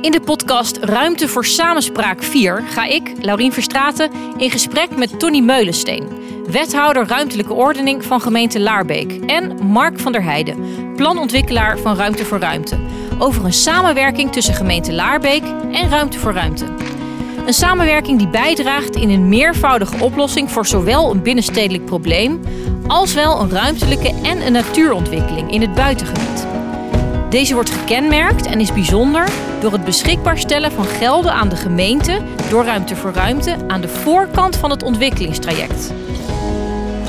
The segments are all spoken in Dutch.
In de podcast Ruimte voor Samenspraak 4 ga ik, Laurien Verstraten, in gesprek met Tony Meulensteen, wethouder ruimtelijke ordening van gemeente Laarbeek, en Mark van der Heijden, planontwikkelaar van Ruimte voor Ruimte, over een samenwerking tussen gemeente Laarbeek en Ruimte voor Ruimte. Een samenwerking die bijdraagt in een meervoudige oplossing voor zowel een binnenstedelijk probleem als wel een ruimtelijke en een natuurontwikkeling in het buitengebied. Deze wordt gekenmerkt en is bijzonder door het beschikbaar stellen van gelden aan de gemeente door Ruimte voor Ruimte aan de voorkant van het ontwikkelingstraject.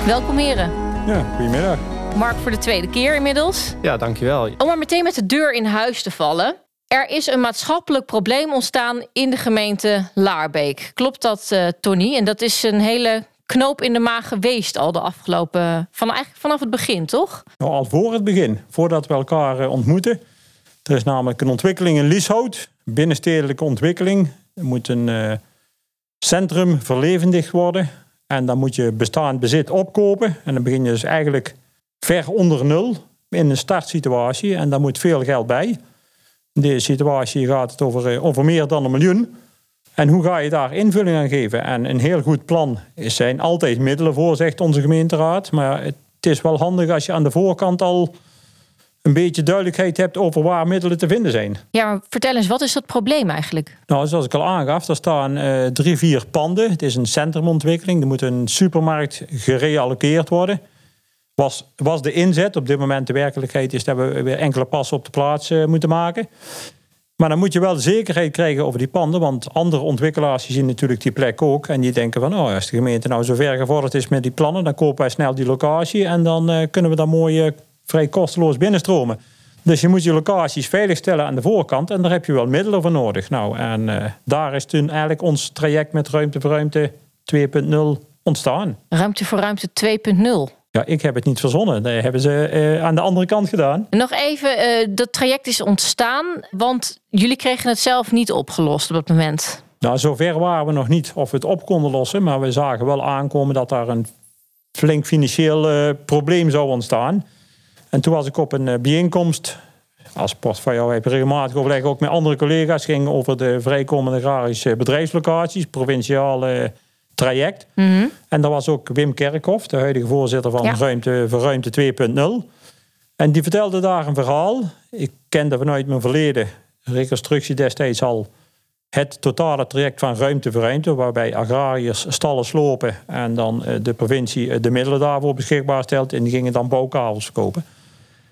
Welkom heren. Ja, goedemiddag. Mark voor de tweede keer inmiddels. Ja, dankjewel. Om maar meteen met de deur in huis te vallen. Er is een maatschappelijk probleem ontstaan in de gemeente Laarbeek. Klopt dat, uh, Tony? En dat is een hele knoop in de maag geweest al de afgelopen... Van, eigenlijk vanaf het begin, toch? Nou, al voor het begin, voordat we elkaar uh, ontmoeten. Er is namelijk een ontwikkeling in Lieshout, binnenstedelijke ontwikkeling. Er moet een uh, centrum verlevendigd worden. En dan moet je bestaand bezit opkopen. En dan begin je dus eigenlijk ver onder nul in een startsituatie. En daar moet veel geld bij. In deze situatie gaat het over, over meer dan een miljoen. En hoe ga je daar invulling aan geven? En een heel goed plan zijn altijd middelen voor, zegt onze gemeenteraad. Maar het is wel handig als je aan de voorkant al een beetje duidelijkheid hebt over waar middelen te vinden zijn. Ja, maar vertel eens, wat is dat probleem eigenlijk? Nou, zoals ik al aangaf, er staan uh, drie, vier panden. Het is een centrumontwikkeling. Er moet een supermarkt gereallokeerd worden. Was, was de inzet. Op dit moment de werkelijkheid is dat we weer enkele passen op de plaats uh, moeten maken. Maar dan moet je wel zekerheid krijgen over die panden. Want andere ontwikkelaars zien natuurlijk die plek ook. En die denken van, oh, als de gemeente nou zo ver gevorderd is met die plannen... dan kopen wij snel die locatie en dan uh, kunnen we daar mooi vrij kosteloos binnenstromen. Dus je moet je locaties veiligstellen aan de voorkant. En daar heb je wel middelen voor nodig. Nou, en uh, daar is toen eigenlijk ons traject met Ruimte voor Ruimte 2.0 ontstaan. Ruimte voor Ruimte 2.0? Ja, ik heb het niet verzonnen. Dat hebben ze uh, aan de andere kant gedaan. Nog even, uh, dat traject is ontstaan, want jullie kregen het zelf niet opgelost op dat moment. Nou, zover waren we nog niet of we het op konden lossen. Maar we zagen wel aankomen dat daar een flink financieel uh, probleem zou ontstaan. En toen was ik op een bijeenkomst. Als portfolio heb je regelmatig overleg ook met andere collega's. ging over de vrijkomende agrarische bedrijfslocaties, provinciale traject. Mm -hmm. En daar was ook Wim Kerkhoff, de huidige voorzitter van ja. Ruimte voor Ruimte 2.0. En die vertelde daar een verhaal. Ik kende vanuit mijn verleden reconstructie destijds al het totale traject van ruimte voor ruimte, waarbij agrariërs stallen slopen en dan de provincie de middelen daarvoor beschikbaar stelt en die gingen dan bouwkavels verkopen.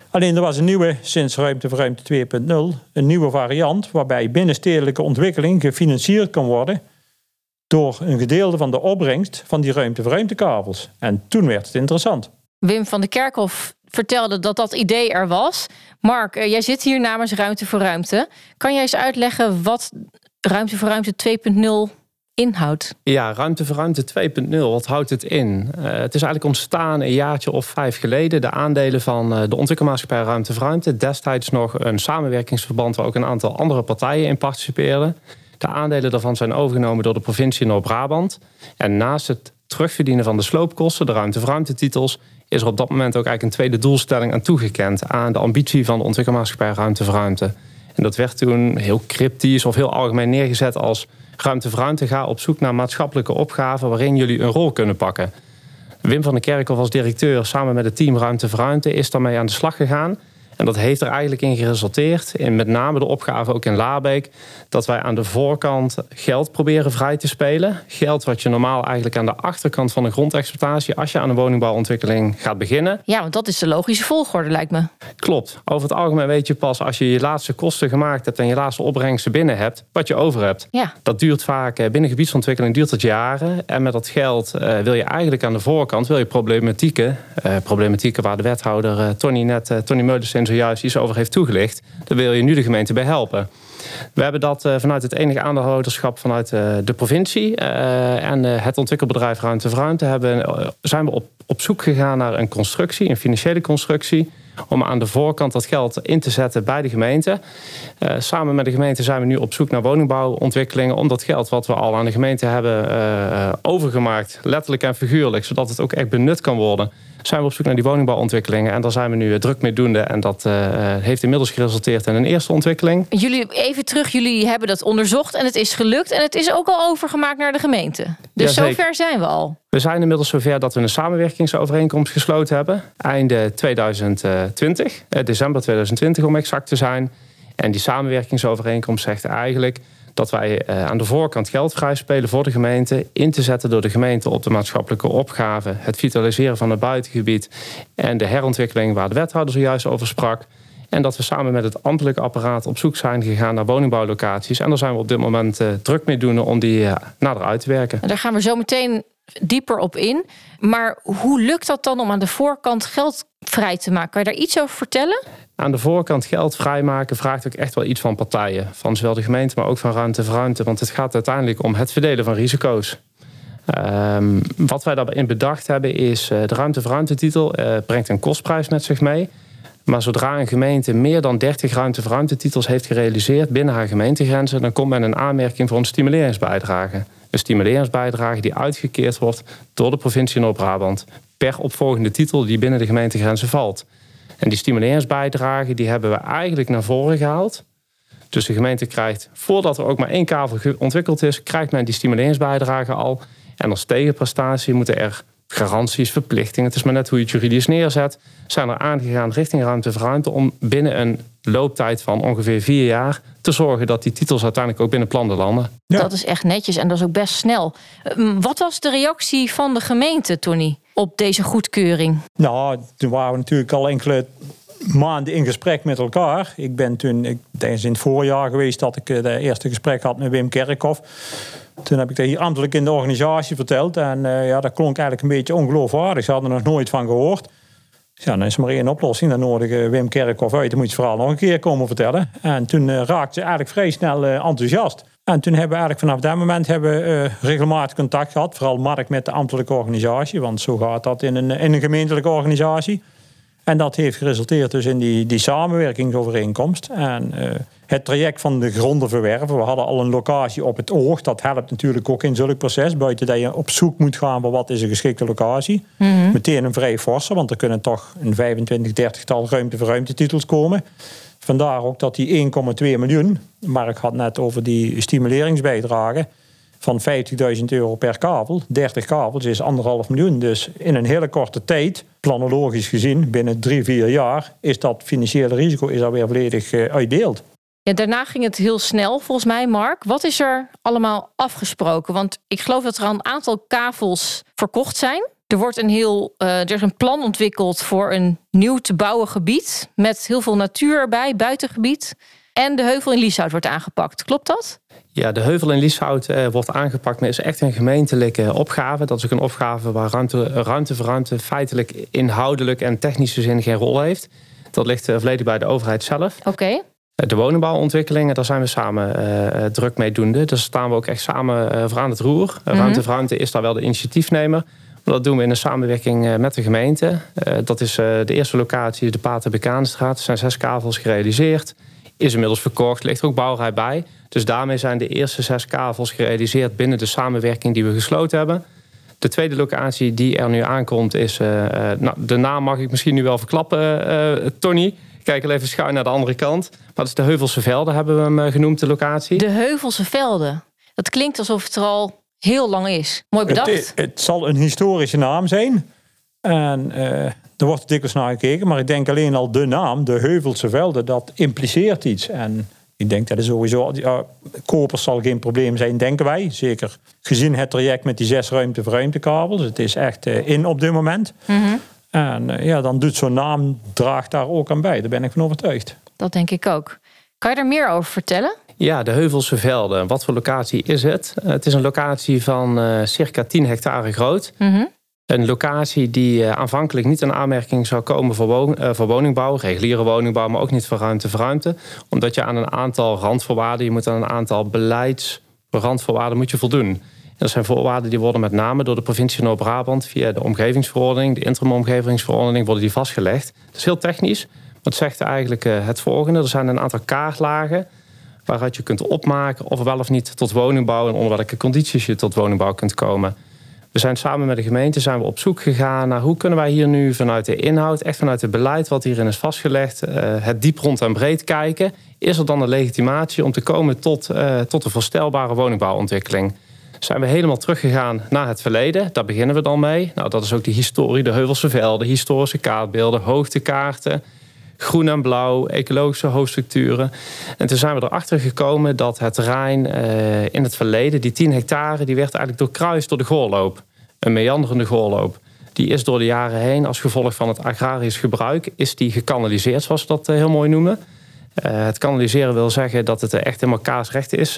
Alleen er was een nieuwe, sinds Ruimte voor Ruimte 2.0, een nieuwe variant waarbij binnenstedelijke ontwikkeling gefinancierd kan worden door een gedeelte van de opbrengst van die ruimte voor ruimtekabels. En toen werd het interessant. Wim van de Kerkhof vertelde dat dat idee er was. Mark, jij zit hier namens Ruimte voor Ruimte. Kan jij eens uitleggen wat Ruimte voor Ruimte 2.0 inhoudt? Ja, Ruimte voor Ruimte 2.0, wat houdt het in? Uh, het is eigenlijk ontstaan een jaartje of vijf geleden. De aandelen van uh, de ontwikkelmaatschappij Ruimte voor Ruimte. Destijds nog een samenwerkingsverband waar ook een aantal andere partijen in participeerden. De aandelen daarvan zijn overgenomen door de provincie Noord-Brabant. En naast het terugverdienen van de sloopkosten, de ruimte ruimte titels, is er op dat moment ook eigenlijk een tweede doelstelling aan toegekend aan de ambitie van de ontwikkelmaatschappij Ruimte voor Ruimte. En dat werd toen heel cryptisch of heel algemeen neergezet als Ruimte voor Ruimte ga op zoek naar maatschappelijke opgaven waarin jullie een rol kunnen pakken. Wim van der Kerkhoff als directeur samen met het team Ruimte voor Ruimte is daarmee aan de slag gegaan. En dat heeft er eigenlijk in geresulteerd, in met name de opgave ook in Laarbeek, dat wij aan de voorkant geld proberen vrij te spelen. Geld wat je normaal eigenlijk aan de achterkant van een grondexploitatie, als je aan een woningbouwontwikkeling gaat beginnen. Ja, want dat is de logische volgorde, lijkt me. Klopt. Over het algemeen weet je pas als je je laatste kosten gemaakt hebt en je laatste opbrengsten binnen hebt, wat je over hebt. Ja. Dat duurt vaak, eh, binnen gebiedsontwikkeling duurt dat jaren. En met dat geld uh, wil je eigenlijk aan de voorkant wil je problematieken, uh, problematieken waar de wethouder uh, Tony net, Tony Meulensteen zojuist iets over heeft toegelicht, daar wil je nu de gemeente bij helpen. We hebben dat vanuit het enige aandeelhouderschap vanuit de provincie en het ontwikkelbedrijf Ruimte voor Ruimte hebben, zijn we op, op zoek gegaan naar een constructie, een financiële constructie om aan de voorkant dat geld in te zetten bij de gemeente. Samen met de gemeente zijn we nu op zoek naar woningbouwontwikkelingen om dat geld wat we al aan de gemeente hebben overgemaakt, letterlijk en figuurlijk, zodat het ook echt benut kan worden, zijn we op zoek naar die woningbouwontwikkelingen. En daar zijn we nu druk mee doende. En dat heeft inmiddels geresulteerd in een eerste ontwikkeling. Jullie, even terug, jullie hebben dat onderzocht en het is gelukt. En het is ook al overgemaakt naar de gemeente. Dus zover zijn we al. We zijn inmiddels zover dat we een samenwerkingsovereenkomst gesloten hebben. Einde 2020, december 2020 om exact te zijn. En die samenwerkingsovereenkomst zegt eigenlijk dat wij eh, aan de voorkant geld vrij spelen voor de gemeente, in te zetten door de gemeente op de maatschappelijke opgave, het vitaliseren van het buitengebied en de herontwikkeling waar de wethouder zojuist over sprak. En dat we samen met het ambtelijk apparaat op zoek zijn gegaan naar woningbouwlocaties. En daar zijn we op dit moment uh, druk mee doen om die uh, nader uit te werken. En daar gaan we zo meteen dieper op in. Maar hoe lukt dat dan om aan de voorkant geld vrij te maken? Kan je daar iets over vertellen? Aan de voorkant geld vrijmaken vraagt ook echt wel iets van partijen. Van zowel de gemeente, maar ook van ruimte voor ruimte. Want het gaat uiteindelijk om het verdelen van risico's. Um, wat wij daarbij bedacht hebben is... Uh, de ruimte voor ruimte titel uh, brengt een kostprijs met zich mee. Maar zodra een gemeente meer dan 30 ruimte voor ruimte titels heeft gerealiseerd... binnen haar gemeentegrenzen... dan komt men een aanmerking voor een stimuleringsbijdrage. Een stimuleringsbijdrage die uitgekeerd wordt door de provincie Noord-Brabant... per opvolgende titel die binnen de gemeentegrenzen valt. En die stimuleringsbijdrage die hebben we eigenlijk naar voren gehaald. Dus de gemeente krijgt, voordat er ook maar één kavel ontwikkeld is, krijgt men die stimuleringsbijdrage al. En als tegenprestatie moeten er garanties, verplichtingen, het is maar net hoe je het juridisch neerzet, zijn er aangegaan richting ruimte voor ruimte om binnen een looptijd van ongeveer vier jaar te zorgen dat die titels uiteindelijk ook binnen plannen landen. Dat is echt netjes en dat is ook best snel. Ehm, wat was de reactie van de gemeente, Tony, op deze goedkeuring? Nou, toen waren we natuurlijk al enkele maanden in gesprek met elkaar. Ik ben toen, ik denk in het voorjaar geweest dat ik het eh, eerste gesprek had met Wim Kerkhoff. Toen heb ik dat hier ambtelijk in de organisatie verteld. En uh, ja, dat klonk eigenlijk een beetje ongeloofwaardig. Ze hadden er nog nooit van gehoord. Ja, dan is er maar één oplossing. Dan nodig Wim Kerkhoff uit. Dan moet je het verhaal nog een keer komen vertellen. En toen uh, raakte ze eigenlijk vrij snel enthousiast. En toen hebben we eigenlijk vanaf dat moment hebben we, regelmatig contact gehad. Vooral Mark met de ambtelijke organisatie. Want zo gaat dat in een, in een gemeentelijke organisatie. En dat heeft geresulteerd dus in die, die samenwerkingsovereenkomst. En uh, het traject van de gronden verwerven. We hadden al een locatie op het oog. Dat helpt natuurlijk ook in zulk proces. Buiten dat je op zoek moet gaan voor wat is een geschikte locatie. Mm Meteen een vrij forse, want er kunnen toch een 25, 30 tal ruimte voor ruimtetitels komen. Vandaar ook dat die 1,2 miljoen, Mark had net over die stimuleringsbijdrage van 50.000 euro per kabel. 30 kabels is anderhalf miljoen. Dus in een hele korte tijd, planologisch gezien, binnen drie, vier jaar, is dat financiële risico is alweer volledig uh, uitdeeld. Ja, daarna ging het heel snel, volgens mij, Mark. Wat is er allemaal afgesproken? Want ik geloof dat er al een aantal kavels verkocht zijn. Er wordt een heel, uh, er is een plan ontwikkeld voor een nieuw te bouwen gebied met heel veel natuur erbij, buitengebied. En de heuvel in Lieshout wordt aangepakt. Klopt dat? Ja, de heuvel in Lieshout eh, wordt aangepakt, maar is echt een gemeentelijke opgave. Dat is ook een opgave waar ruimte, ruimte voor ruimte feitelijk inhoudelijk en technische zin geen rol heeft. Dat ligt uh, volledig bij de overheid zelf. Oké. Eh, de woningbouwontwikkelingen, daar zijn we samen druk mee doende. Daar staan we ook echt samen voor aan het roer. Mm Ruimte voor ruimte is daar wel de initiatiefnemer. Maar dat doen we in een samenwerking met de gemeente. dat is de eerste locatie, de Pater Bekaanstraat. Er zijn zes kavels gerealiseerd is inmiddels verkocht, ligt er ook bouwrij bij. Dus daarmee zijn de eerste zes kavels gerealiseerd binnen de samenwerking die we gesloten hebben. De tweede locatie die er nu aankomt is, uh, nou, de naam mag ik misschien nu wel verklappen, uh, Tony. Kijk even schuin naar de andere kant. Maar dat is de Heuvelse Velden, hebben we hem genoemd, de locatie. De Heuvelse Velden. Dat klinkt alsof het er al heel lang is. Mooi bedacht. Het, het zal een historische naam zijn. En er wordt dikwijls naar gekeken, maar ik denk alleen al de naam, de Heuvelse Velden, dat impliceert iets. En ik denk dat er sowieso, ja, kopers zal geen probleem zijn, denken wij. Zeker gezien het traject met die zes ruimte voor ruimtekabels. Het is echt uh, in op dit moment. Mm En uh, ja, dan doet zo'n naam, draagt daar ook aan bij. Daar ben ik van overtuigd. Dat denk ik ook. Kan je er meer over vertellen? Ja, de Heuvelse Velden. Wat voor locatie is het? Het is een locatie van uh, circa 10 hectare groot. Mm een locatie die uh, aanvankelijk niet in aanmerking zou komen uh, voor, woningbouw, reguliere woningbouw, maar ook niet voor ruimte voor ruimte. Omdat je aan een aantal randvoorwaarden, je moet aan een aantal beleidsrandvoorwaarden moet je voldoen. En dat zijn voorwaarden die worden met name door de provincie Noord-Brabant via de omgevingsverordening, de interimomgevingsverordening, worden die vastgelegd. Dat is heel technisch, maar het zegt eigenlijk uh, het volgende. Er zijn een aantal kaartlagen waaruit je kunt opmaken of wel of niet tot woningbouw en onder welke condities je tot woningbouw kunt komen. We zijn samen met de gemeente zijn we op zoek gegaan naar hoe kunnen wij hier nu vanuit de inhoud, echt vanuit het beleid wat hierin is vastgelegd, uh, het diep rond en breed kijken. Is er dan een legitimatie om te komen tot, uh, tot een voorstelbare woningbouwontwikkeling? Zijn we helemaal teruggegaan naar het verleden? Daar beginnen we dan mee. Nou, dat is ook de historie, de Heuvelse velden, historische kaartbeelden, hoogtekaarten groen en blauw, ecologische hoofdstructuren. En toen zijn we erachter gekomen dat het terrein uh, in het verleden, die 10 hectare, die werd eigenlijk doorkruist door de goorloop. Een meanderende goorloop. Die is door de jaren heen, als gevolg van het agrarisch gebruik, is die gekanaliseerd, zoals we dat uh, heel mooi noemen. Uh, het kanaliseren wil zeggen dat het echt helemaal kaarsrecht is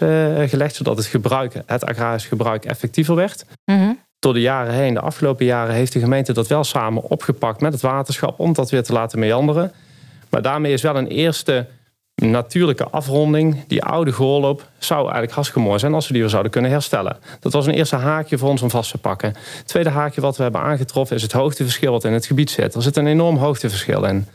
gelegd, zodat het gebruik, het agrarisch gebruik effectiever werd. Mm -hmm. Door de jaren heen, de afgelopen jaren, heeft de gemeente dat wel samen opgepakt met het waterschap om dat weer te laten meanderen. Maar daarmee is wel een eerste natuurlijke afronding. Die oude goorloop zou eigenlijk hartstikke mooi zijn als we die weer zouden kunnen herstellen. Dat was een eerste haakje voor ons om vast te pakken. Het tweede haakje wat we hebben aangetroffen is het hoogteverschil wat in het gebied zit. Er zit een enorm hoogteverschil in.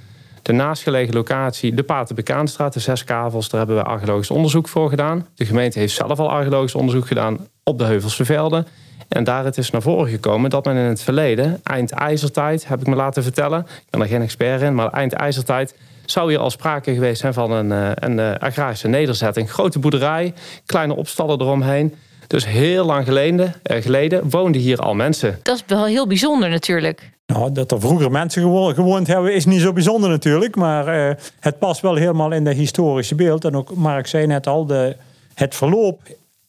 De naastgelegen locatie, de Paterbekaanstraat, de zes kavels, daar hebben we archeologisch onderzoek voor gedaan. De gemeente heeft zelf al archeologisch onderzoek gedaan op de Heuvelse velden. En daar het is naar voren gekomen dat men in het verleden, eind ijzertijd, heb ik me laten vertellen, ik ben er geen expert in, maar eind ijzertijd zou hier al sprake geweest zijn van een, eh, een eh, agrarische nederzetting. Grote boerderij, kleine opstallen eromheen. Dus heel lang geleden, eh, geleden woonden hier al mensen. Dat is wel heel bijzonder natuurlijk. Nou, dat er vroeger mensen gewoond hebben is niet zo bijzonder natuurlijk. Maar uh, het past wel helemaal in de historische beeld. En ook, Mark zei net al, de, het verloop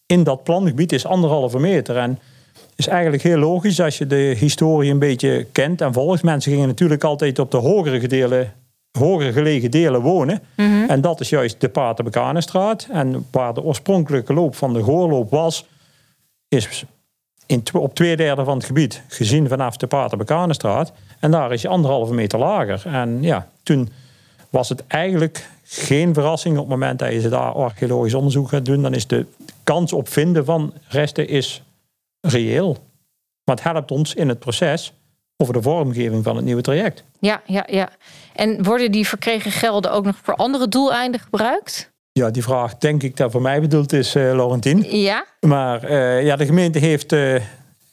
in dat plangebied is anderhalve meter. En is eigenlijk heel logisch als je de historie een beetje kent en volgt. Mensen gingen natuurlijk altijd op de hogere gedelen hoger gelegen delen wonen. Mhm. En dat is juist de Paterbekanenstraat. En waar de oorspronkelijke loop van de Goorloop was, is in, op twee derde van het gebied gezien vanaf de Paterbekanenstraat. En daar is je anderhalve meter lager. En ja, toen was het eigenlijk geen verrassing op het moment dat je ze daar archeologisch onderzoek gaat doen. Dan is de kans op vinden van resten is reëel. Maar het helpt ons in het proces over de vormgeving van het nieuwe traject. Ja, ja, ja. En worden die verkregen gelden ook nog voor andere doeleinden gebruikt? Ja, die vraag denk ik dat voor mij bedoeld is, uh, Laurentien. Ja. Maar uh, ja, de gemeente heeft uh,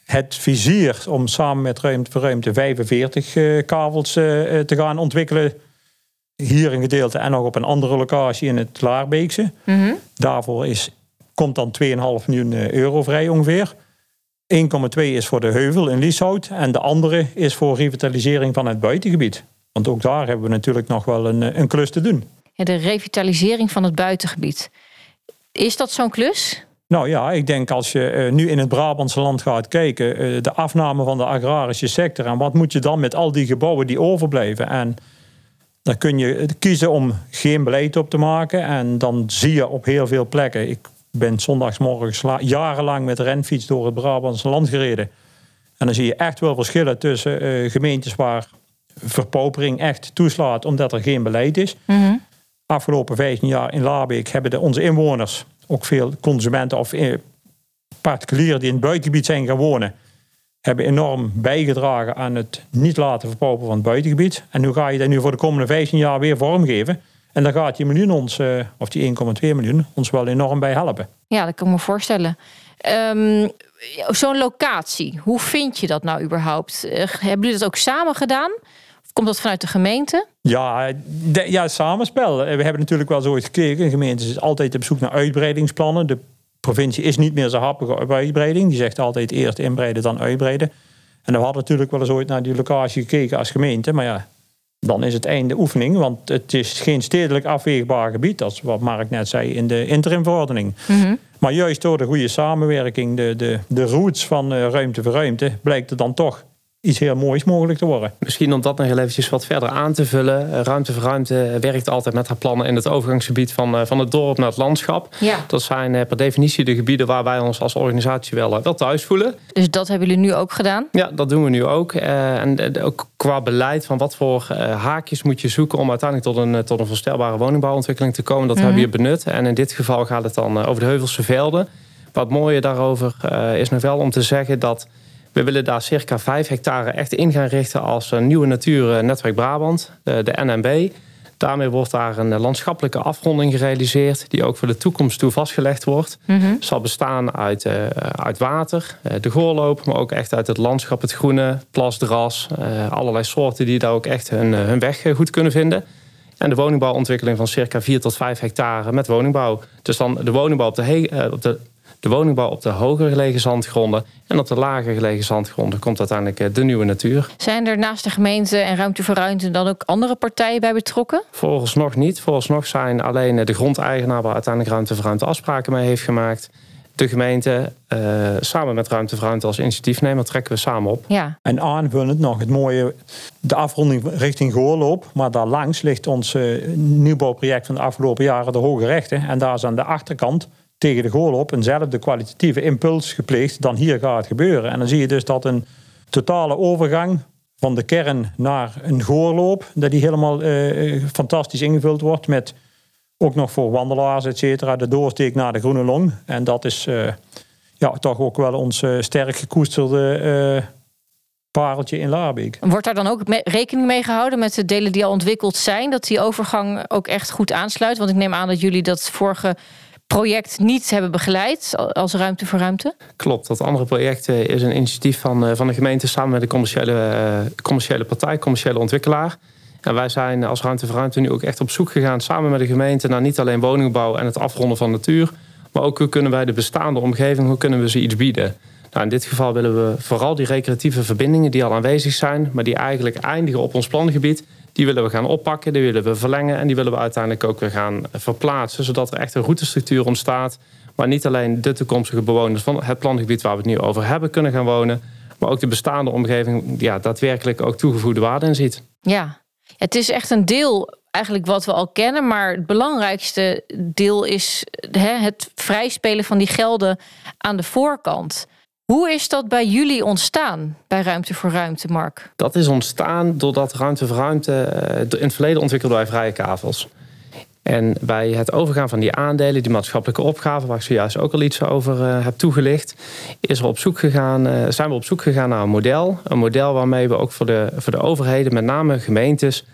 het vizier om samen met Ruimte voor Ruimte 45 kavels te gaan ontwikkelen. Hier een gedeelte en nog op een andere locatie in het Laarbeekse. Mm -hmm. Daarvoor is, komt dan 2,5 miljoen euro vrij ongeveer. 1,2 is voor de heuvel in Lieshout en de andere is voor revitalisering van het buitengebied. Want ook daar hebben we natuurlijk nog wel een, een klus te doen. Ja, de revitalisering van het buitengebied. Is dat zo'n klus? Nou ja, ik denk als je uh, nu in het Brabantse land gaat kijken, uh, de afname van de agrarische sector en wat moet je dan met al die gebouwen die overblijven? En dan kun je kiezen om geen beleid op te maken en dan zie je op heel veel plekken. Ik ben zondagsmorgens jarenlang met de renfiets door het Brabantse land gereden. En dan zie je echt wel verschillen tussen uh, gemeentes waar verpaupering echt toeslaat omdat er geen beleid is. Mm Afgelopen 15 jaar in Laarbeek hebben de, onze inwoners, ook veel consumenten of eh, particulieren die in het buitengebied zijn gaan wonen, hebben enorm bijgedragen aan het niet laten verpauperen van het buitengebied. En nu ga je dat nu voor de komende 15 jaar weer vormgeven. En daar gaat die miljoen ons, uh, of die 1,2 miljoen, ons wel enorm bij helpen. Ja, dat kan ik me voorstellen. Um, Zo'n locatie, hoe vind je dat nou überhaupt? Uh, hebben jullie dat ook samen gedaan? Of komt dat vanuit de gemeente? Ja, de, ja, samenspel. We hebben natuurlijk wel zo eens gekeken. De gemeente is altijd op zoek naar uitbreidingsplannen. De provincie is niet meer zo happig op uitbreiding. Die zegt altijd eerst inbreiden, dan uitbreiden. En we hadden natuurlijk wel eens ooit naar die locatie gekeken als gemeente. Maar ja, dan is het einde oefening. Want het is geen stedelijk afweegbaar gebied. Dat is wat Mark net zei in de interimverordening. Mm Maar juist door de goede samenwerking, de, de, de roots van uh, ruimte voor ruimte, blijkt er dan toch iets heel moois mogelijk te worden. Misschien om dat nog heel eventjes wat verder aan te vullen. Eh, ruimte voor Ruimte werkt altijd met haar plannen in het overgangsgebied van, eh, van het dorp naar het landschap. Ja. Dat zijn eh, per definitie de gebieden waar wij ons als organisatie wel, wel thuis voelen. Dus dat hebben jullie nu ook gedaan? Ja, dat doen we nu ook. En ook qua beleid van wat voor haakjes moet je zoeken om uiteindelijk tot een, tot een verstelbare woningbouwontwikkeling te komen. Dat mm hebben we hier benut. En in dit geval gaat het dan over de Heuvelse Velden. Wat mooie daarover is nog wel om te zeggen dat we willen daar circa 5 hectare echt in gaan richten als nieuwe natuur netwerk Brabant, de NMB. Daarmee wordt daar een landschappelijke afronding gerealiseerd, die ook voor de toekomst toe vastgelegd wordt. Mm Zal bestaan uit, uh, uit water, uh, de goorloop, maar ook echt uit het landschap, het groene, plasdras, uh, allerlei soorten die daar ook echt hun, hun weg goed kunnen vinden. En de woningbouwontwikkeling van circa 4 tot 5 hectare met woningbouw. Dus dan de woningbouw op de, op de de woningbouw op de hoger gelegen zandgronden. En op de lager gelegen zandgronden komt uiteindelijk eh, de nieuwe natuur. Zijn er naast de gemeente en Ruimte voor Ruimte dan ook andere partijen bij betrokken? Volgens nog niet. Volgens nog zijn alleen de grondeigenaar waar uiteindelijk Ruimte voor Ruimte afspraken mee heeft gemaakt de gemeente uh, samen met Ruimte voor Ruimte als initiatiefnemer trekken we samen op. Ja. En aanvullend nog het mooie, de afronding richting Goorloop. Maar daar langs ligt ons uh, nieuwbouwproject van de afgelopen jaren, de Hoge Rechten. En daar is aan de achterkant tegen de goal eenzelfde kwalitatieve impuls gepleegd dan hier gaat gebeuren. En dan zie je dus dat een totale overgang van de kern naar een goorloop, dat die helemaal uh, fantastisch ingevuld wordt met ook nog voor wandelaars, et cetera, de doorsteek naar de Groene Long. En dat is uh, ja, toch ook wel ons sterk gekoesterde pareltje in Laarbeek. Wordt daar dan ook rekening mee gehouden met de delen die al ontwikkeld zijn, dat die overgang ook echt goed aansluit? Want ik neem aan dat jullie dat vorige project niet hebben begeleid als Ruimte voor Ruimte? Klopt, dat andere project is een initiatief van, eh, van de gemeente samen met de commerciële, uh, commerciële partij, commerciële ontwikkelaar. En wij zijn als Ruimte voor Ruimte nu ook echt op zoek gegaan samen met de gemeente naar niet alleen woningbouw en het afronden van natuur, maar ook hoe kunnen wij de bestaande omgeving, hoe kunnen we ze iets bieden. Nou, in dit geval willen we vooral die recreatieve verbindingen die al aanwezig zijn, maar die eigenlijk eindigen op ons plangebied, die willen we gaan oppakken, die willen we verlengen en die willen we uiteindelijk ook weer gaan verplaatsen, zodat er echt een routestructuur ontstaat. Waar niet alleen de toekomstige bewoners van het plangebied waar we het nu over hebben kunnen gaan wonen, maar ook de bestaande omgeving ja, daadwerkelijk ook toegevoegde waarde in ziet. Ja, het is echt een deel eigenlijk wat we al kennen, maar het belangrijkste deel is hè, het vrijspelen van die gelden aan de voorkant. Hoe is dat bij jullie ontstaan, bij Ruimte voor Ruimte, Mark? Dat is ontstaan doordat Ruimte voor Ruimte eh, in het verleden ontwikkelde wij vrije kavels. En bij het overgaan van die aandelen, die maatschappelijke opgave, waar ik zojuist ook al iets over uh, heb toegelicht, is er op zoek gegaan, uh, zijn we op zoek gegaan naar een model. Een model waarmee we ook voor de, voor de overheden, met name gemeentes,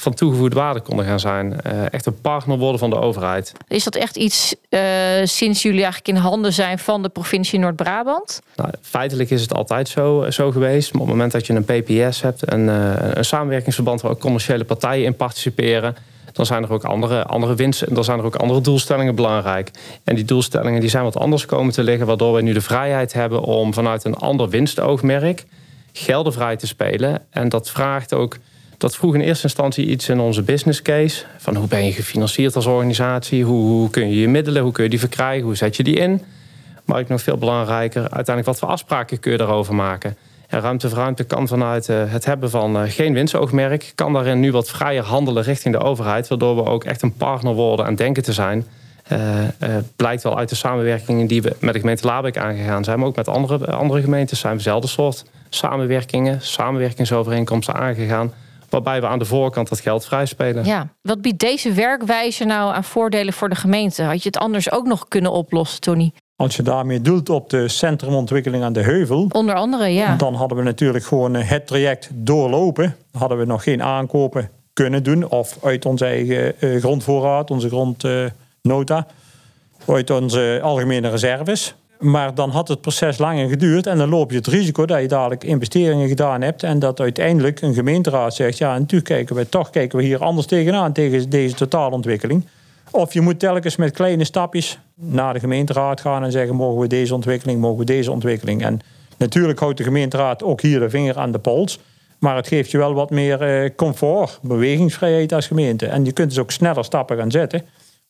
van toegevoegde waarde konden gaan zijn. Uh, echt een partner worden van de overheid. Is dat echt iets uh, sinds jullie eigenlijk in handen zijn van de provincie Noord-Brabant? Nou, feitelijk is het altijd zo, zo geweest. Maar op het moment dat je een PPS hebt, een, uh, een samenwerkingsverband waar ook commerciële partijen in participeren, dan zijn er ook andere, andere winsten en dan zijn er ook andere doelstellingen belangrijk. En die doelstellingen die zijn wat anders komen te liggen, waardoor wij nu de vrijheid hebben om vanuit een ander winstoogmerk gelden vrij te spelen. En dat vraagt ook dat vroeg in eerste instantie iets in onze business case. Van hoe ben je gefinancierd als organisatie? Hoe, hoe kun je je middelen, hoe kun je die verkrijgen? Hoe zet je die in? Maar ook nog veel belangrijker, uiteindelijk wat voor afspraken kun je daarover maken? En ruimte voor ruimte kan vanuit uh, het hebben van uh, geen winstoogmerk... kan daarin nu wat vrijer handelen richting de overheid... waardoor we ook echt een partner worden aan denken te zijn... Uh, blijkt wel uit de samenwerkingen die we met de gemeente Labeek aangegaan zijn... maar ook met andere, andere gemeentes zijn we dezelfde soort samenwerkingen... samenwerkingsovereenkomsten aangegaan waarbij we aan de voorkant dat geld vrijspelen. Ja, wat biedt deze werkwijze nou aan voordelen voor de gemeente? Had je het anders ook nog kunnen oplossen, Tony? Als je daarmee doelt op de centrumontwikkeling aan de heuvel. Onder andere, ja. Dan hadden we natuurlijk gewoon eh, het traject doorlopen. Hadden we nog geen aankopen kunnen doen. Of uit onze eigen uh, grondvoorraad, onze grondnota. Uit onze algemene reserves. Maar dan had het proces langer geduurd en dan loop je het risico dat je dadelijk investeringen gedaan hebt en dat uiteindelijk een gemeenteraad zegt, ja, natuurlijk kijken we toch kijken we hier anders tegenaan tegen deze totaalontwikkeling. Of je moet telkens met kleine stapjes naar de gemeenteraad gaan en zeggen, mogen we deze ontwikkeling, mogen we deze ontwikkeling. En natuurlijk houdt de gemeenteraad ook hier de vinger aan de pols. Maar het geeft je wel wat meer eh, comfort, bewegingsvrijheid als gemeente. En je kunt dus ook sneller stappen gaan zetten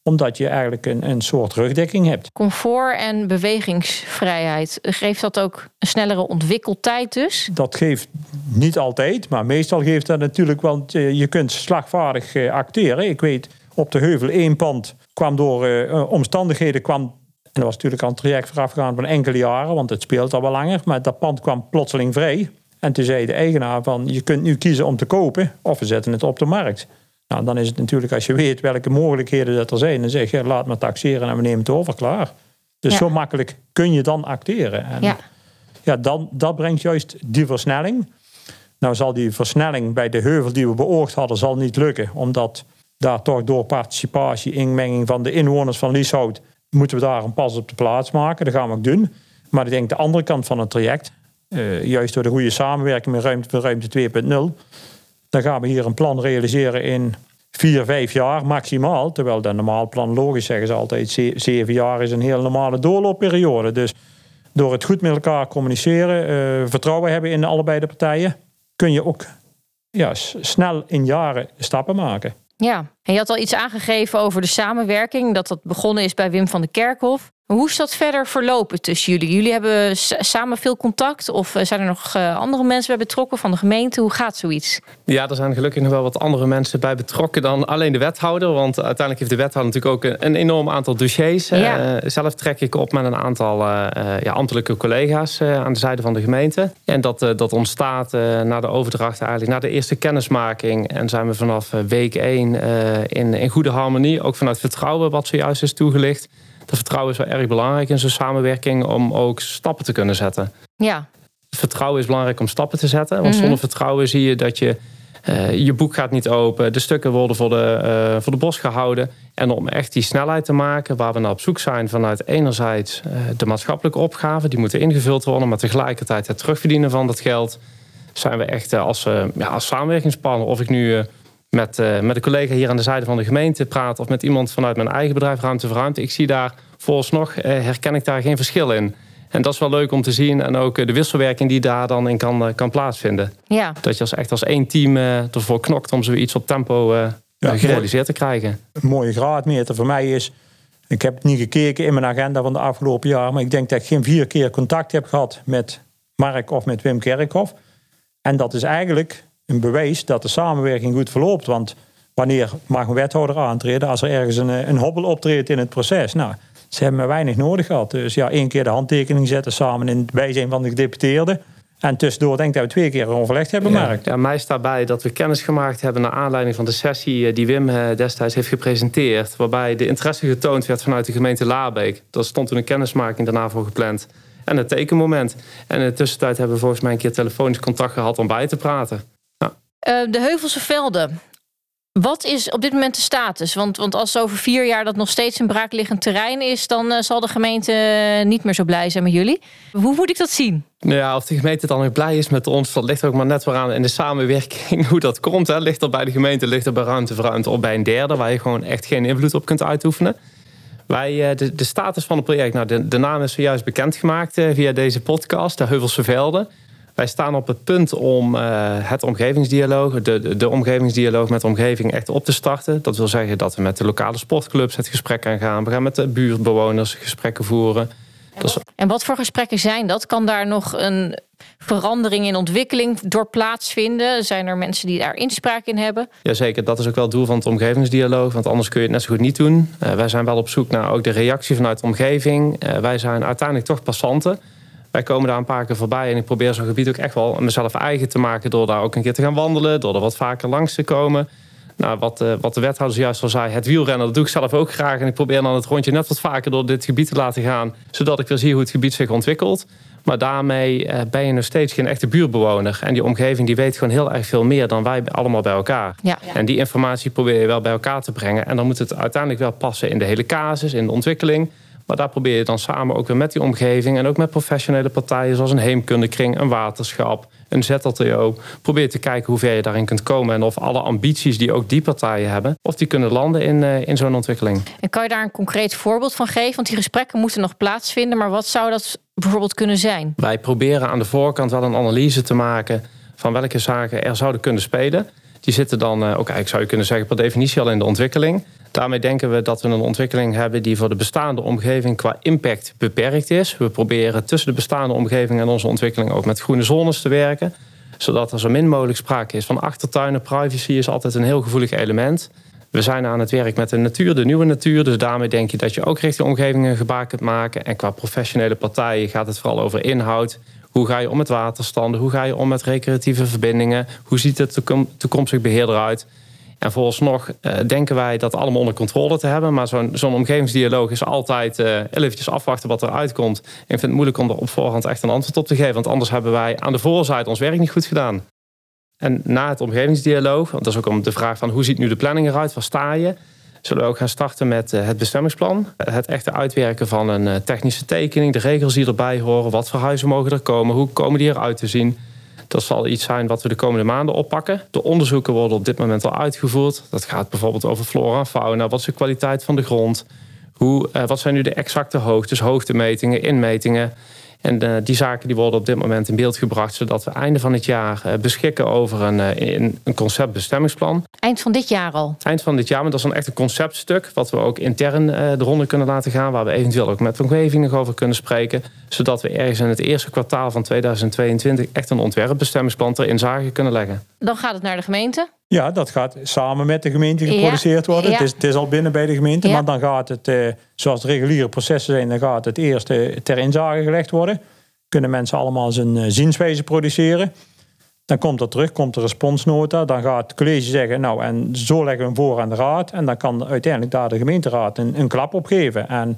omdat je eigenlijk een, een soort rugdekking hebt. Comfort en bewegingsvrijheid. Geeft dat ook een snellere ontwikkeltijd dus? Dat geeft niet altijd, maar meestal geeft dat natuurlijk wel... Je kunt slagvaardig eh, acteren. Ik weet, op de heuvel één pand kwam door uh, omstandigheden... kwam en dat was natuurlijk al een traject voorafgegaan van enkele jaren... want het speelt al wel langer, maar dat pand kwam plotseling vrij... En toen zei de eigenaar van, je kunt nu kiezen om te kopen of we zetten het op de markt. Nou, dan is het natuurlijk als je weet welke mogelijkheden dat er zijn, dan zeg je laat maar taxeren en we nemen het over, klaar. Dus zo makkelijk kun je dan acteren. En ja, ja dan, dat brengt juist die versnelling. Nou zal die versnelling bij de heuvel die we beoogd hadden, zal niet lukken. Omdat daar toch door participatie, inmenging van de inwoners van Lieshout, moeten we daar een pas op de plaats maken. Dat gaan we ook doen. Maar ik denk de andere kant van het traject, uh, juist door de goede samenwerking met Ruimte voor Ruimte 2.0, dan gaan we hier een plan realiseren in vier, vijf jaar maximaal. Terwijl dat normaal plan logisch zeggen ze altijd, zeven jaar is een heel normale doorloopperiode. Dus door het goed met elkaar communiceren, uh, vertrouwen hebben in allebei de partijen, kun je ook ja, snel in jaren stappen maken. Ja, en je had al iets aangegeven over de samenwerking, dat dat begonnen is bij Wim van der Kerkhof. Hoe is dat verder verlopen tussen jullie? Jullie hebben samen veel contact of eh, zijn er nog eh, andere mensen bij betrokken van de gemeente? Hoe gaat zoiets? Ja, er zijn gelukkig nog wel wat andere mensen bij betrokken dan alleen de wethouder. Want uiteindelijk heeft de wethouder natuurlijk ook een, enorm aantal dossiers. Ja. Uh, zelf trek ik op met een aantal ja, ambtelijke collega's aan de zijde van de gemeente. En dat, dat ontstaat na de overdracht eigenlijk, na de eerste kennismaking. En zijn we vanaf week 1 in, in goede harmonie, ook vanuit vertrouwen wat zojuist is toegelicht dat vertrouwen is wel erg belangrijk in zo'n samenwerking om ook stappen te kunnen zetten. Ja. Vertrouwen is belangrijk om stappen te zetten. Want mhm. zonder vertrouwen zie je dat je uh, je boek gaat niet open. De stukken worden voor de, uh, voor de bos gehouden. En om echt die snelheid te maken, waar we naar op zoek zijn vanuit enerzijds uh, de maatschappelijke opgaven, die moeten ingevuld worden, maar tegelijkertijd het terugverdienen van dat geld, zijn we echt als, ja, als samenwerkingspartner, of ik nu met, uh, met een collega hier aan de zijde van de gemeente praten... of met iemand vanuit mijn eigen bedrijf Ruimte voor Ruimte. Ik zie daar vooralsnog, uh, herken ik daar geen verschil in. En dat is wel leuk om te zien. En ook eh, de wisselwerking die daar dan in kan, kan plaatsvinden. Ja. Dat je als, echt als één team ervoor knokt om zoiets op tempo ja, gerealiseerd te krijgen. Een mooie graadmeter voor mij is... Ik heb niet gekeken in mijn agenda van de afgelopen jaar... maar ik denk dat ik geen vier keer contact heb gehad met Mark of met Wim Kerkhoff. En dat is eigenlijk een bewijs dat de samenwerking goed verloopt. Want wanneer mag een wethouder aantreden als er ergens een, een hobbel optreedt in het proces? Nou, ze hebben me weinig nodig gehad. Dus ja, één keer de handtekening zetten samen in het bijzijn van de gedeputeerden. En tussendoor denk ik dat we twee keer overlegd hebben gemaakt. Ja, mij staat bij dat we kennis gemaakt hebben naar aanleiding van de sessie eh, die Wim eh, destijds heeft gepresenteerd. Waarbij de interesse getoond werd vanuit de gemeente Laarbeek. Dat stond toen een kennismaking daarna voor gepland. En het tekenmoment. En in de tussentijd hebben we volgens mij een keer telefonisch contact gehad om bij te praten. Eh, de Heuvelse Velden. Wat is op dit moment de status? Want, want als over vier jaar dat nog steeds een braakliggend terrein is, dan uh, zal de gemeente niet meer zo blij zijn met jullie. Hoe moet ik dat zien? Nou ja, of de gemeente dan weer blij is met ons, dat ligt ook maar net weer aan in de samenwerking hoe dat komt. Hè. Ligt er bij de gemeente, ligt er bij ruimte voor ruimte of bij een derde, waar je gewoon echt geen invloed op kunt uitoefenen. Wij, eh, de, de status van het project, nou, de, de naam is zojuist bekendgemaakt via deze podcast, de Heuvelse Velden. Wij staan op het punt om uh, het omgevingsdialoog, de, de, omgevingsdialoog met de omgeving echt op te starten. Dat wil zeggen dat we met de lokale sportclubs het gesprek gaan. We gaan met de buurtbewoners gesprekken voeren. En wat voor gesprekken zijn dat? Kan daar nog een verandering in ontwikkeling door plaatsvinden? Zijn er mensen die daar inspraak in hebben? Jazeker, dat is ook wel het doel van het omgevingsdialoog. Want anders kun je het net zo goed niet doen. Uh, wij zijn wel op zoek naar ook de reactie vanuit de omgeving. Uh, wij zijn uiteindelijk toch passanten. Wij komen daar een paar keer voorbij en ik probeer zo'n gebied ook echt wel mezelf eigen te maken door daar ook een keer te gaan wandelen, door er wat vaker langs te komen. Nou, wat, uh, wat de wethouder zojuist al zei, het wielrennen, dat doe ik zelf ook graag. En ik probeer dan het rondje net wat vaker door dit gebied te laten gaan, zodat ik weer zie hoe het gebied zich ontwikkelt. Maar daarmee uh, ben je nog steeds geen echte buurtbewoner. En die omgeving die weet gewoon heel erg veel meer dan wij allemaal bij elkaar. Ja. En die informatie probeer je wel bij elkaar te brengen. En dan moet het uiteindelijk wel passen in de hele casus, in de ontwikkeling. Maar daar probeer je dan samen ook weer met die omgeving en ook met professionele partijen zoals een heemkundekring, een waterschap, een ZLTO. Probeer te kijken hoe ver je daarin kunt komen en of alle ambities die ook die partijen hebben, of die kunnen landen in, uh, in zo'n ontwikkeling. En kan je daar een concreet voorbeeld van geven? Want die gesprekken moeten nog plaatsvinden, maar wat zou dat bijvoorbeeld kunnen zijn? Wij proberen aan de voorkant wel een analyse te maken van welke zaken er zouden kunnen spelen. Die zitten dan, uh, ook eigenlijk zou je kunnen zeggen, per definitie al in de ontwikkeling. Daarmee denken we dat we een ontwikkeling hebben die voor de bestaande omgeving qua impact beperkt is. We proberen tussen de bestaande omgeving en onze ontwikkeling ook met groene zones te werken. Zodat er zo min mogelijk sprake is van achtertuinen. Privacy is altijd een heel gevoelig element. We zijn aan het werk met de natuur, de nieuwe natuur. Dus daarmee denk je dat je ook richting omgeving een gebaar kunt maken. En qua professionele partijen gaat het vooral over inhoud. Hoe ga je om met waterstanden? Hoe ga je om met recreatieve verbindingen? Hoe ziet het toekomstig beheer eruit? En vooralsnog uh, denken wij dat allemaal onder controle te hebben. Maar zo'n zo'n omgevingsdialoog is altijd uh, eventjes afwachten wat eruit komt. En ik vind het moeilijk om er op voorhand echt een antwoord op te geven. Want anders hebben wij aan de voorzijde ons werk niet goed gedaan. En na het omgevingsdialoog, want dat is ook om de vraag van hoe ziet nu de planning eruit, waar sta je? Zullen we ook gaan starten met het bestemmingsplan. Het echte uitwerken van een technische tekening, de regels die erbij horen, wat voor huizen mogen er komen, hoe komen die eruit te zien. Dat zal iets zijn wat we de komende maanden oppakken. De onderzoeken worden op dit moment al uitgevoerd. Dat gaat bijvoorbeeld over flora en fauna. Wat is de kwaliteit van de grond? Hoe, uh, wat zijn nu de exacte hoogtes, hoogtemetingen, inmetingen? En uh, die zaken die worden op dit moment in beeld gebracht... zodat we einde van het jaar uh, beschikken over een, uh, een conceptbestemmingsplan. Eind van dit jaar al? Eind van dit jaar, maar dat is dan echt een conceptstuk... wat we ook intern de ronde kunnen laten gaan... waar we eventueel ook met de omgeving nog over kunnen spreken... zodat we ergens in het eerste kwartaal van 2022... echt een ontwerpbestemmingsplan ter inzage kunnen leggen. Dan gaat het naar de gemeente? Ja, dat gaat samen met de gemeente geproduceerd worden. Ja. Het, is, het, is, al binnen bij de gemeente, ja. maar dan gaat het, eh, zoals de reguliere processen zijn, dan gaat het eerst ter inzage gelegd worden. Kunnen mensen allemaal zijn uh, zienswijze produceren. Dan komt dat terug, komt de responsnota. Dan gaat het college zeggen, nou en zo leggen we hem voor aan de raad. En dan kan uiteindelijk daar de gemeenteraad een, een klap op geven. En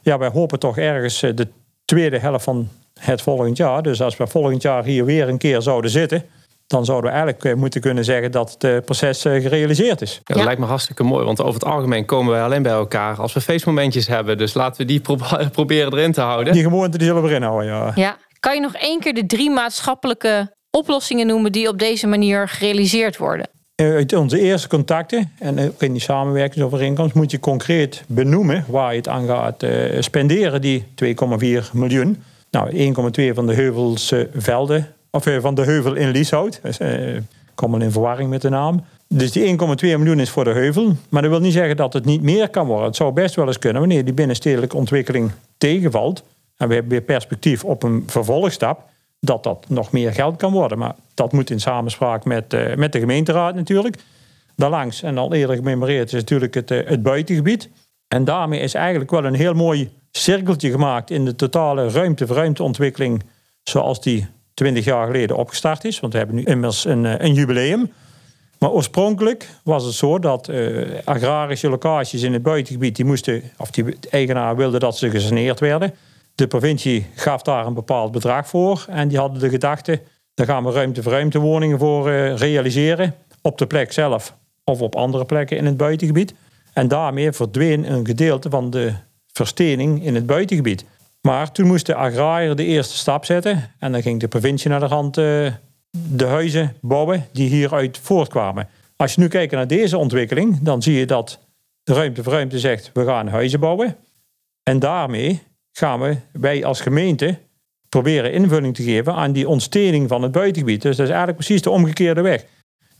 ja, wij hopen toch ergens eh, de tweede helft van het volgend jaar. Dus als we volgend jaar hier weer een keer zouden zitten dan zouden we eigenlijk eh, moeten kunnen zeggen dat het eh, proces eh, gerealiseerd is. Ja, dat lijkt me hartstikke mooi, want over het algemeen komen wij alleen bij elkaar als we feestmomentjes hebben. Dus laten we die proberen erin te houden. Die gewoonte die zullen we erin houden, ja. ja. Kan je nog één keer de drie maatschappelijke oplossingen noemen die op deze manier gerealiseerd worden? Uit onze eerste contacten en ook in die samenwerkingsovereenkomst moet je concreet benoemen waar je het aan gaat spenderen, die 2,4 miljoen. Nou, 1,2 van de Heuvelse velden of eh, van de heuvel in Lieshout. Ik kom al in verwarring met de naam. Dus die 1,2 miljoen is voor de heuvel. Maar dat wil niet zeggen dat het niet meer kan worden. Het zou best wel eens kunnen wanneer die binnenstedelijke ontwikkeling tegenvalt. En we hebben weer perspectief op een vervolgstap. Dat dat nog meer geld kan worden. Maar dat moet in samenspraak met, uh, met de gemeenteraad natuurlijk. Daarlangs, en al eerder gememoreerd, is natuurlijk het, uh, het buitengebied. En daarmee is eigenlijk wel een heel mooi cirkeltje gemaakt in de totale ruimte-ruimteontwikkeling. Zoals die 20 jaar geleden opgestart is. Want we hebben nu immers een, eh, een jubileum. Maar oorspronkelijk was het zo dat uh, agrarische locaties in het buitengebied, die moesten, of die eigenaar wilde dat ze gesaneerd werden. De provincie gaf daar een bepaald bedrag voor. En die hadden de gedachte, daar gaan we ruimte voor ruimte woningen voor uh, realiseren. Op de plek zelf of op andere plekken in het buitengebied. En daarmee verdween een gedeelte van de verstening in het buitengebied. Maar toen moest de agrariër de eerste stap zetten. En dan ging de provincie naar de hand uh, de huizen bouwen die hieruit voortkwamen. Als je nu kijkt naar deze ontwikkeling, dan zie je dat de Ruimte voor Ruimte zegt, we gaan huizen bouwen. En daarmee gaan we, wij als gemeente, proberen invulling te geven aan die ontstening van het buitengebied. Dus dat is eigenlijk precies de omgekeerde weg.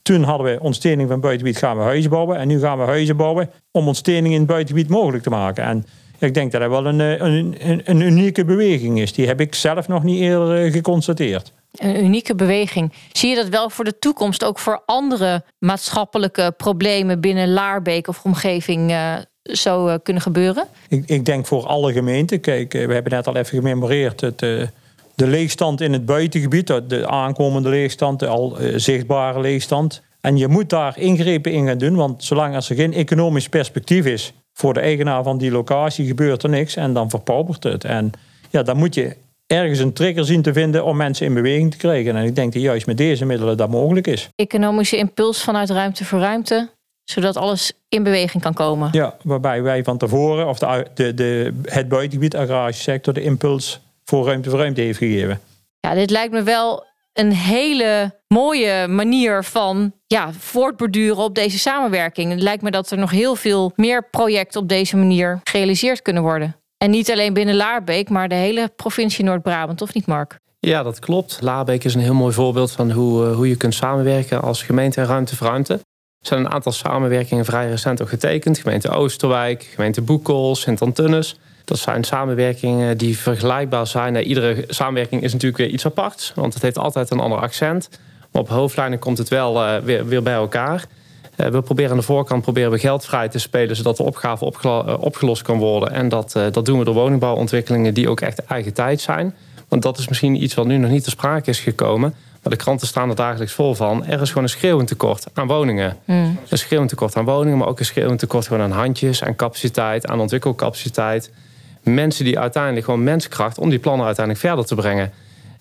Toen hadden we ontstening van het buitengebied, gaan we huizen bouwen. En nu gaan we huizen bouwen om ontstening in het buitengebied mogelijk te maken. En ik denk dat dat wel een, eh, een, een, een unieke beweging is. Die heb ik zelf nog niet eerder eh, geconstateerd. Een unieke beweging. Zie je dat wel voor de toekomst ook voor andere maatschappelijke problemen binnen Laarbeek of omgeving uh, zou kunnen gebeuren? Ik, ik, denk voor alle gemeenten. Kijk, we hebben net al even gememoreerd het, de leegstand in het buitengebied, de aankomende leegstand, de al zichtbare leegstand. En je moet daar ingrepen in gaan doen, want zolang als er geen economisch perspectief is voor de eigenaar van die locatie gebeurt er niks en dan verpaupert het. En ja, dan moet je ergens een trigger zien te vinden om mensen in beweging te krijgen. En ik denk dat juist met deze middelen dat mogelijk is. Economische impuls vanuit ruimte voor ruimte, zodat alles in beweging kan komen. Ja, waarbij wij van tevoren, of de, de, de, het buitengebied agrarische sector, de impuls voor ruimte voor ruimte heeft gegeven. Ja, dit lijkt me wel een hele mooie manier van ja, voortborduren op deze samenwerking. Het lijkt me dat er nog heel veel meer projecten op deze manier gerealiseerd kunnen worden. En niet alleen binnen Laarbeek, maar de hele provincie Noord-Brabant, of niet, Mark? Ja, dat klopt. Laarbeek is een heel mooi voorbeeld van hoe, eh, hoe je kunt samenwerken als gemeente en ruimte voor ruimte. Er zijn een aantal samenwerkingen vrij recent ook getekend. Gemeente Oosterwijk, gemeente Boekel, Sint-Antunus. Dat zijn samenwerkingen die vergelijkbaar zijn. Iedere samenwerking is natuurlijk weer iets aparts, want het heeft altijd een ander accent. Maar op hoofdlijnen komt het wel uh, weer, weer bij elkaar. Uh, we proberen aan de voorkant proberen we geld vrij te spelen, zodat de opgave uh, opgelost kan worden. En dat, dat doen we door woningbouwontwikkelingen die ook echt eigen tijd zijn. Want dat is misschien iets wat nu nog niet ter sprake is gekomen. Maar de kranten staan er dagelijks vol van. Er is gewoon een schreeuwend tekort aan woningen. Mm. Een schreeuwend tekort aan woningen, maar ook een schreeuwend tekort gewoon aan handjes, aan capaciteit, aan ontwikkelcapaciteit mensen die uiteindelijk gewoon menskracht om die plannen uiteindelijk verder te brengen.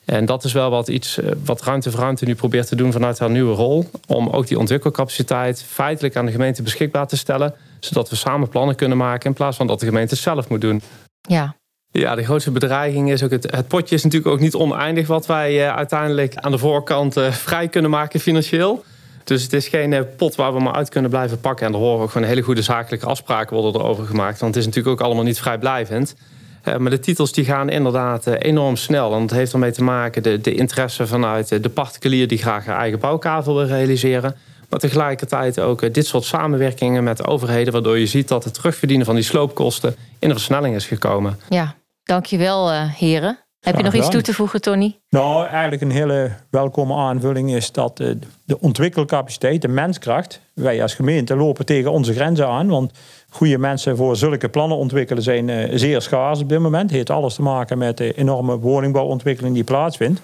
En dat is wel wat iets wat Ruimte voor Ruimte nu probeert te doen vanuit haar nieuwe rol. Om ook die ontwikkelcapaciteit feitelijk aan de gemeente beschikbaar te stellen. Zodat we samen plannen kunnen maken in plaats van dat de gemeente het zelf moet doen. Ja, ja, de grootste bedreiging is ook het, het potje is natuurlijk ook niet oneindig wat wij uh, uiteindelijk aan de voorkant uh, vrij kunnen maken financieel. Dus het is geen uh, pot waar we maar uit kunnen blijven pakken. En er horen ook gewoon hele goede zakelijke afspraken worden erover gemaakt. Want het is natuurlijk ook allemaal niet vrijblijvend. Maar de titels die gaan inderdaad enorm snel. En dat heeft ermee te maken de, de interesse vanuit de particulier die graag een eigen bouwkavel wil realiseren. Maar tegelijkertijd ook dit soort samenwerkingen met overheden, waardoor je ziet dat het terugverdienen van die sloopkosten in een versnelling is gekomen. Ja, Dankjewel, uh, heren. Heb je nog iets toe te voegen, Tony? Nou, eigenlijk een hele welkome aanvulling is dat uh, de ontwikkelcapaciteit, de menskracht, wij als gemeente lopen tegen onze grenzen aan. Want goede mensen voor zulke plannen ontwikkelen zijn uh, zeer schaars op dit moment. Het heeft alles te maken met de enorme woningbouwontwikkeling die plaatsvindt.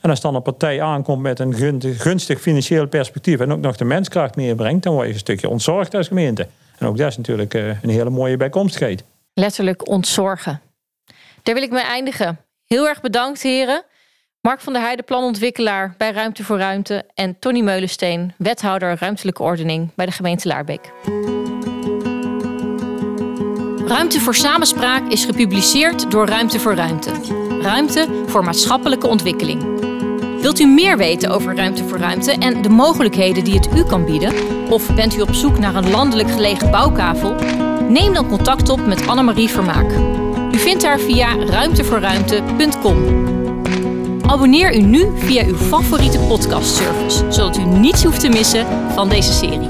En als dan een partij aankomt met een gunstig financieel perspectief en ook nog de menskracht meebrengt, dan word je een stukje ontzorgd als gemeente. En ook dat is natuurlijk een hele mooie bijkomstigheid. Letterlijk ontzorgen. Daar wil ik mee eindigen. Heel erg bedankt, heren. Mark van der Heijden, planontwikkelaar bij Ruimte voor Ruimte. En Tony Meulensteen, wethouder ruimtelijke ordening bij de gemeente Laarbeek. Ruimte voor Samenspraak is gepubliceerd door Ruimte voor Ruimte. Ruimte voor maatschappelijke ontwikkeling. Wilt u meer weten over Ruimte voor Ruimte en de mogelijkheden die het u kan bieden? Of bent u op zoek naar een landelijk gelegen bouwkavel? Neem dan contact op met Annemarie Vermaak. U vindt haar via ruimtevoorruimte.com. Abonneer u nu via uw favoriete podcastservice, zodat u niets hoeft te missen van deze serie.